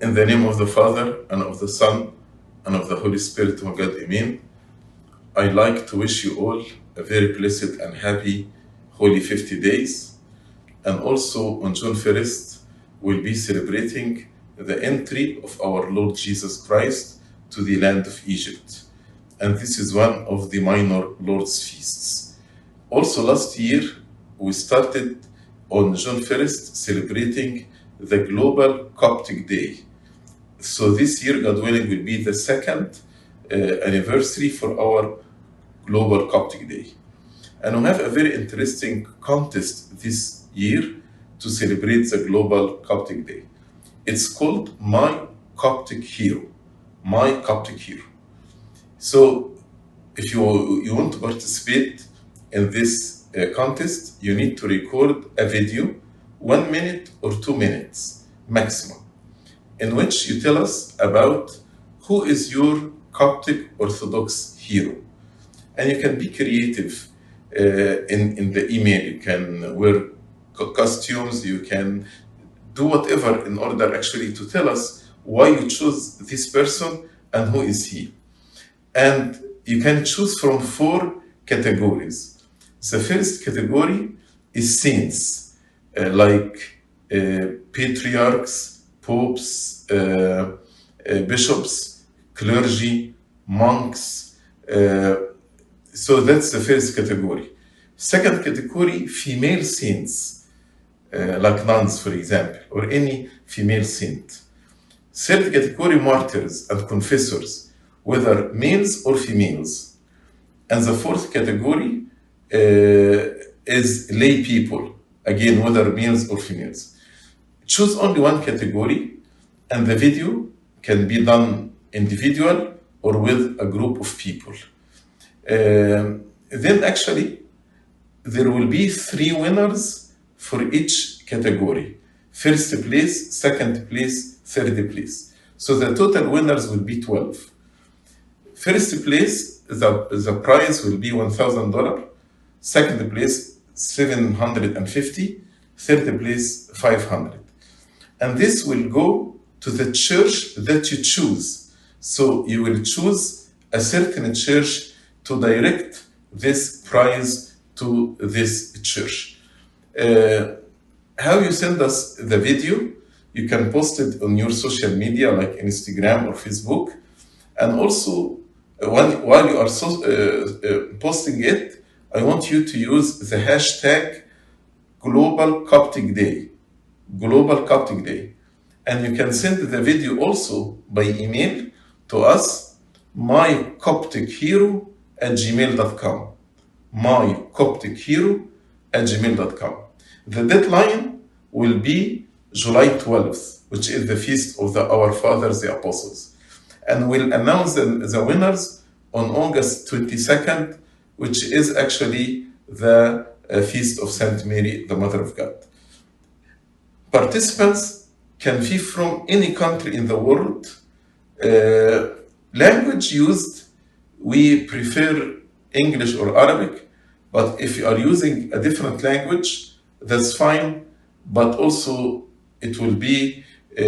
In the name of the Father, and of the Son, and of the Holy Spirit, O God, Amen. I'd like to wish you all a very blessed and happy Holy 50 days. And also on June 1st, we'll be celebrating the entry of our Lord Jesus Christ to the land of Egypt. And this is one of the minor Lord's feasts. Also, last year, we started on June 1st celebrating the Global Coptic Day. So this year, God willing, will be the second uh, anniversary for our Global Coptic Day. And we have a very interesting contest this year to celebrate the Global Coptic Day. It's called My Coptic Hero. My Coptic Hero. So if you, you want to participate in this uh, contest, you need to record a video, one minute or two minutes maximum, in which you tell us about who is your Coptic Orthodox hero. And you can be creative uh, in, in the email. You can wear co- costumes, you can do whatever in order actually to tell us why you choose this person and who is he. And you can choose from four categories. The first category is saints, uh, like uh, patriarchs, popes, uh, uh, bishops, clergy, monks. uh, so that's the first category. Second category, female saints, like nuns, for example, or any female saint. Third category, martyrs and confessors, whether males or females. And the fourth category uh, is lay people, again, whether males or females. Choose only one category, and the video can be done individual or with a group of people. Um, then, actually, there will be three winners for each category first place, second place, third place. So the total winners will be 12. First place, the, the prize will be $1,000. Second place, 750. Third place, 500. And this will go to the church that you choose. So you will choose a certain church to direct this prize to this church. Uh, how you send us the video, you can post it on your social media like Instagram or Facebook. And also, uh, when, while you are so, uh, uh, posting it, I want you to use the hashtag Global Coptic Day. Global Coptic Day. And you can send the video also by email to us, mycoptichero at gmail.com. Mycoptichero at gmail.com. The deadline will be July 12th, which is the feast of the, our fathers, the apostles. And we'll announce the, the winners on August 22nd, which is actually the uh, feast of Saint Mary, the Mother of God. Participants can be from any country in the world. Uh, language used, we prefer English or Arabic, but if you are using a different language, that's fine. But also, it will be uh,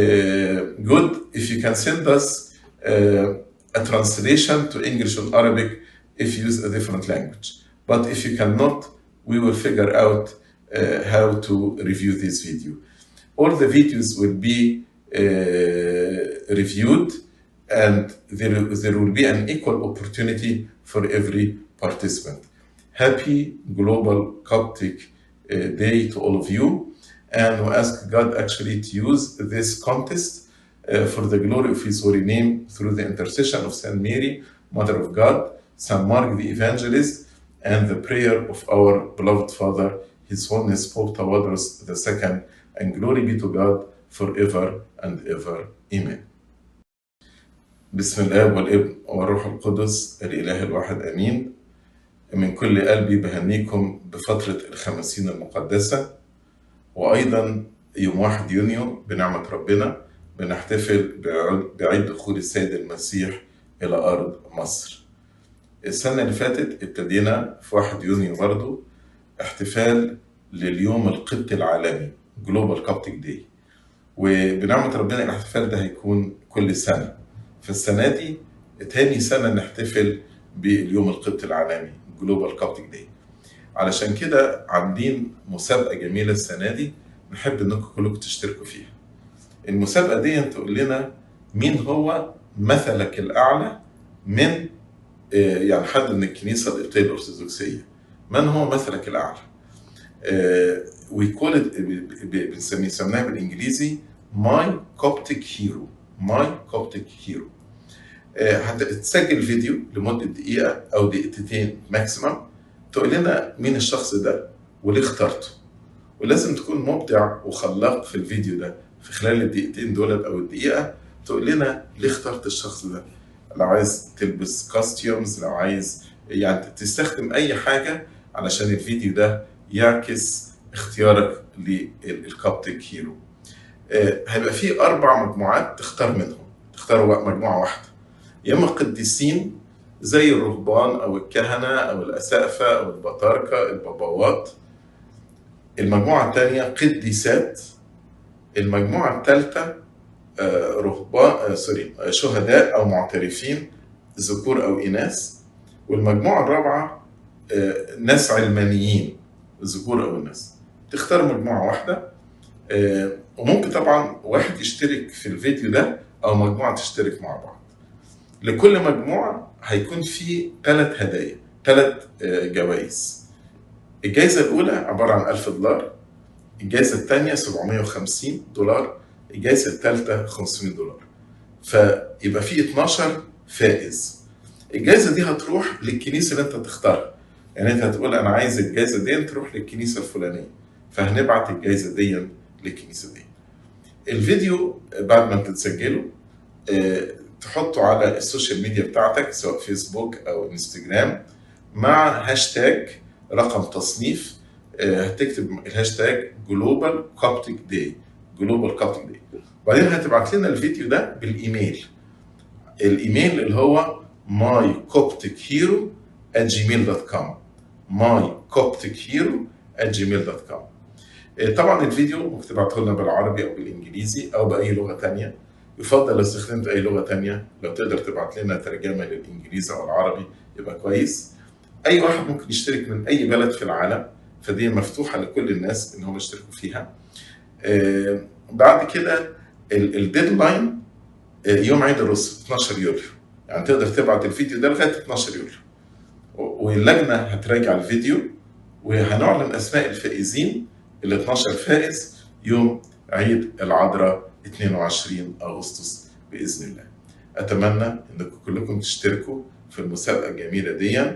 good if you can send us uh, a translation to English or Arabic if you use a different language. But if you cannot, we will figure out uh, how to review this video. All the videos will be uh, reviewed and there, there will be an equal opportunity for every participant. Happy Global Coptic uh, Day to all of you. And we ask God actually to use this contest uh, for the glory of His holy name through the intercession of Saint Mary, Mother of God, Saint Mark the Evangelist, and the prayer of our beloved Father, His Holiness Pope Tawadros II. And glory be to God forever and ever. Amen. بسم الاب والابن والروح القدس الإله الواحد آمين من كل قلبي بهنيكم بفترة الخمسين المقدسة وأيضا يوم 1 يونيو بنعمة ربنا بنحتفل بعيد دخول السيد المسيح إلى أرض مصر السنة اللي فاتت ابتدينا في 1 يونيو برضو احتفال لليوم القبطي العالمي جلوبال كابتيك داي وبنعمة ربنا الاحتفال ده هيكون كل سنة. فالسنة دي تاني سنة نحتفل باليوم القبطي العالمي جلوبال كابتك داي علشان كده عاملين مسابقة جميلة السنة دي نحب إنكم كلكم تشتركوا فيها. المسابقة دي تقول لنا مين هو مثلك الأعلى من آه، يعني حد من الكنيسة القبطية الأرثوذكسية. من هو مثلك الأعلى ويكول بنسميه سميناها بالإنجليزي ماي كوبتيك هيرو ماي كوبتيك هيرو هتسجل فيديو لمدة دقيقة أو دقيقتين ماكسيمم تقول لنا مين الشخص ده وليه اخترته. ولازم تكون مبدع وخلاق في الفيديو ده. في خلال الدقيقتين دول أو الدقيقة تقول لنا ليه اخترت الشخص ده. لو عايز تلبس كاستيومز لو عايز يعني تستخدم أي حاجة علشان الفيديو ده يعكس اختيارك للكابتك هيرو آه، هيبقى في أربع مجموعات تختار منهم. تختار مجموعة واحدة. يا إما قديسين زي الرهبان أو الكهنة أو الأسقفة أو البطاركة الباباوات المجموعة الثانية قديسات. المجموعة الثالثة آه، رهبان آه، سوري شهداء أو معترفين ذكور أو إناث. والمجموعة الرابعة آه، ناس علمانيين ذكور أو إناث. تختار مجموعة واحدة آه، وممكن طبعا واحد يشترك في الفيديو ده أو مجموعة تشترك مع بعض. لكل مجموعة هيكون في ثلاث هدايا ثلاث جوائز. الجائزة الأولى عبارة عن 1000 دولار الجائزة الثانية 750 دولار الجائزة الثالثة 500 دولار. فيبقى في 12 فائز. الجائزة دي هتروح للكنيسة اللي أنت تختارها يعني أنت هتقول أنا عايز الجائزة دي تروح للكنيسة الفلانية. فهنبعت الجائزة دي للكنيسة دي. الفيديو بعد ما تتسجله آه، تحطه على السوشيال ميديا بتاعتك سواء فيسبوك أو إنستجرام مع هاشتاج رقم تصنيف آه، هتكتب الهاشتاج جلوبال كوبتيك داي جلوبال كوبتيك داي. وبعدين هتبعت لنا الفيديو ده بالإيميل. الإيميل اللي هو ماي كوبتيك هيرو gmail.com ماي كوبتيك هيرو gmail.com طبعا الفيديو ممكن تبعته لنا بالعربي أو بالإنجليزي أو بأي لغة تانية. يفضل لو استخدمت أي لغة تانية. لو تقدر تبعت لنا ترجمة للإنجليزي أو العربي يبقى كويس. أي واحد ممكن يشترك من أي بلد في العالم فدي مفتوحة لكل الناس إن هم يشتركوا فيها. آه، بعد كده الديدلاين يوم عيد الرسل 12 يوليو. يعني تقدر تبعت الفيديو ده لغاية 12 يوليو. واللجنة هتراجع الفيديو. وهنعلن اسماء الفائزين ال 12 فائز يوم عيد العذراء 22 أغسطس بإذن الله. أتمنى إنكم كلكم تشتركوا في المسابقة الجميلة دي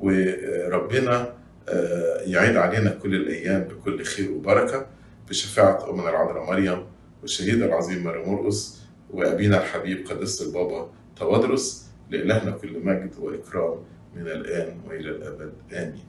وربنا آه، يعيد علينا كل الأيام بكل خير وبركة بشفاعة امنا العذراء مريم والشهيد العظيم مريم مرقس وأبينا الحبيب قداسه البابا توادرس لإلهنا كل مجد وإكرام من الآن وإلى الأبد آمين.